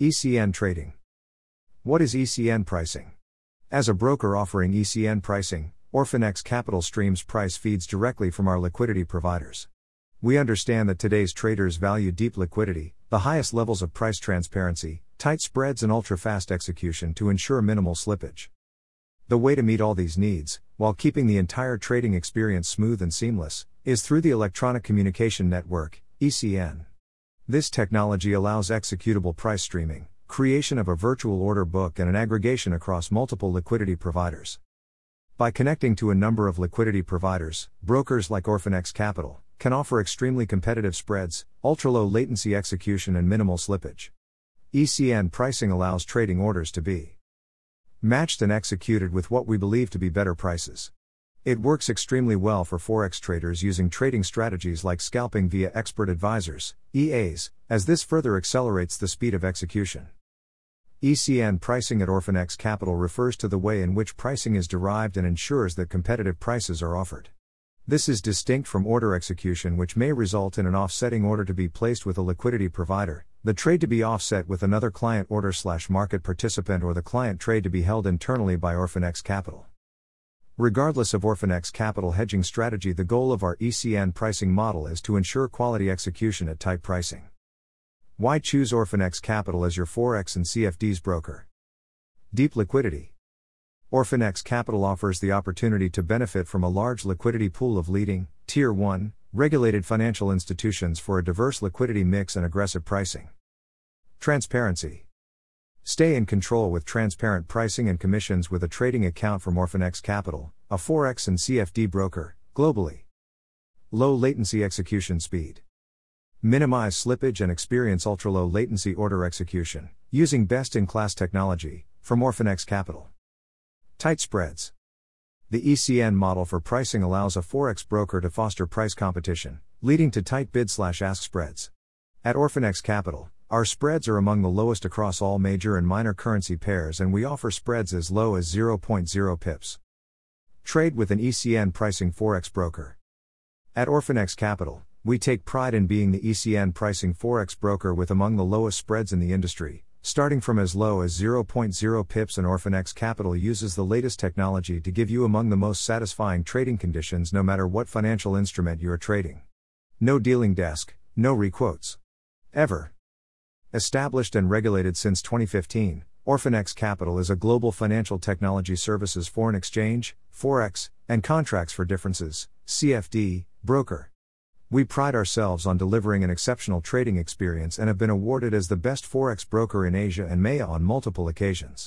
ECN trading. What is ECN pricing? As a broker offering ECN pricing, Orfinex Capital streams price feeds directly from our liquidity providers. We understand that today's traders value deep liquidity, the highest levels of price transparency, tight spreads, and ultra fast execution to ensure minimal slippage. The way to meet all these needs, while keeping the entire trading experience smooth and seamless, is through the Electronic Communication Network, ECN. This technology allows executable price streaming, creation of a virtual order book, and an aggregation across multiple liquidity providers. By connecting to a number of liquidity providers, brokers like Orfinex Capital can offer extremely competitive spreads, ultra low latency execution, and minimal slippage. ECN pricing allows trading orders to be matched and executed with what we believe to be better prices. It works extremely well for Forex traders using trading strategies like scalping via expert advisors, EAs, as this further accelerates the speed of execution. ECN pricing at Orfinex Capital refers to the way in which pricing is derived and ensures that competitive prices are offered. This is distinct from order execution, which may result in an offsetting order to be placed with a liquidity provider, the trade to be offset with another client order slash market participant, or the client trade to be held internally by Orfinex Capital. Regardless of Orfinex Capital hedging strategy, the goal of our ECN pricing model is to ensure quality execution at tight pricing. Why choose Orfinex Capital as your Forex and CFDs broker? Deep liquidity. Orfinex Capital offers the opportunity to benefit from a large liquidity pool of leading, Tier 1, regulated financial institutions for a diverse liquidity mix and aggressive pricing. Transparency. Stay in control with transparent pricing and commissions with a trading account from Orfinex Capital, a Forex and CFD broker, globally. Low latency execution speed. Minimize slippage and experience ultra low latency order execution, using best in class technology, from Orfinex Capital. Tight spreads. The ECN model for pricing allows a Forex broker to foster price competition, leading to tight bid slash ask spreads. At Orfinex Capital, our spreads are among the lowest across all major and minor currency pairs, and we offer spreads as low as 0.0 pips. Trade with an ECN pricing Forex broker. At Orfinex Capital, we take pride in being the ECN pricing Forex broker with among the lowest spreads in the industry, starting from as low as 0.0 pips and Orfinex Capital uses the latest technology to give you among the most satisfying trading conditions no matter what financial instrument you are trading. No dealing desk, no requotes. Ever. Established and regulated since 2015, Orfinex Capital is a global financial technology services foreign exchange, forex, and contracts for differences, CFD, broker. We pride ourselves on delivering an exceptional trading experience and have been awarded as the best Forex broker in Asia and MEA on multiple occasions.